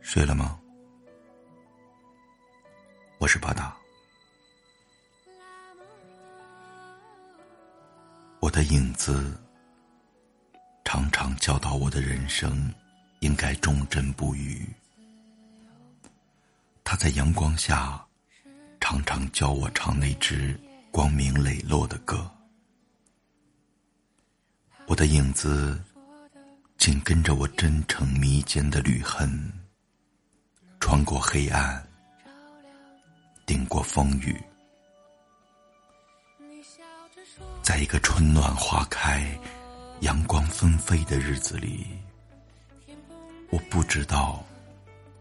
睡了吗？我是巴达。我的影子常常教导我的人生应该忠贞不渝。他在阳光下常常教我唱那支光明磊落的歌。我的影子紧跟着我真诚迷坚的履痕。穿过黑暗，顶过风雨，在一个春暖花开、阳光纷飞的日子里，我不知道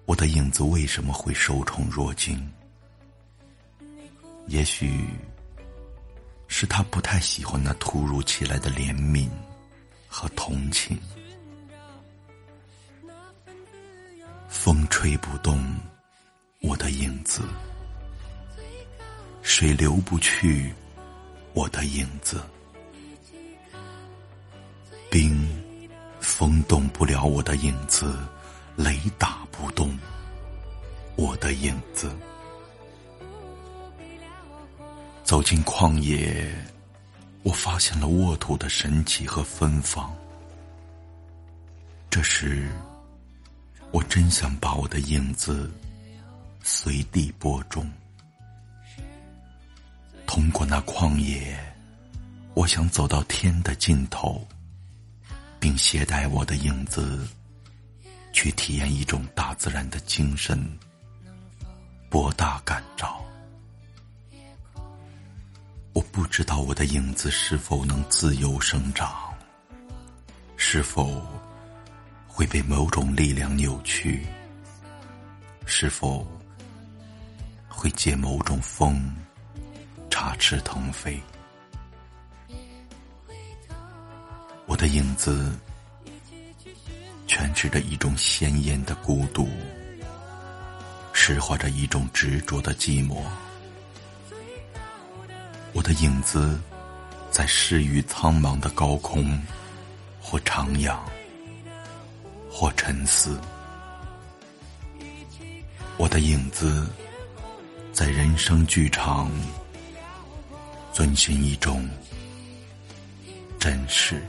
我的影子为什么会受宠若惊。也许是他不太喜欢那突如其来的怜悯和同情。风吹不动我的影子，水流不去我的影子，冰风动不了我的影子，雷打不动我的影子。走进旷野，我发现了沃土的神奇和芬芳。这时。我真想把我的影子随地播种，通过那旷野，我想走到天的尽头，并携带我的影子，去体验一种大自然的精神博大感召。我不知道我的影子是否能自由生长，是否。会被某种力量扭曲，是否会借某种风插翅腾飞？我的影子诠释着一种鲜艳的孤独，实化着一种执着的寂寞。我的影子在逝于苍茫的高空或徜徉。或沉思，我的影子在人生剧场遵循一种真实。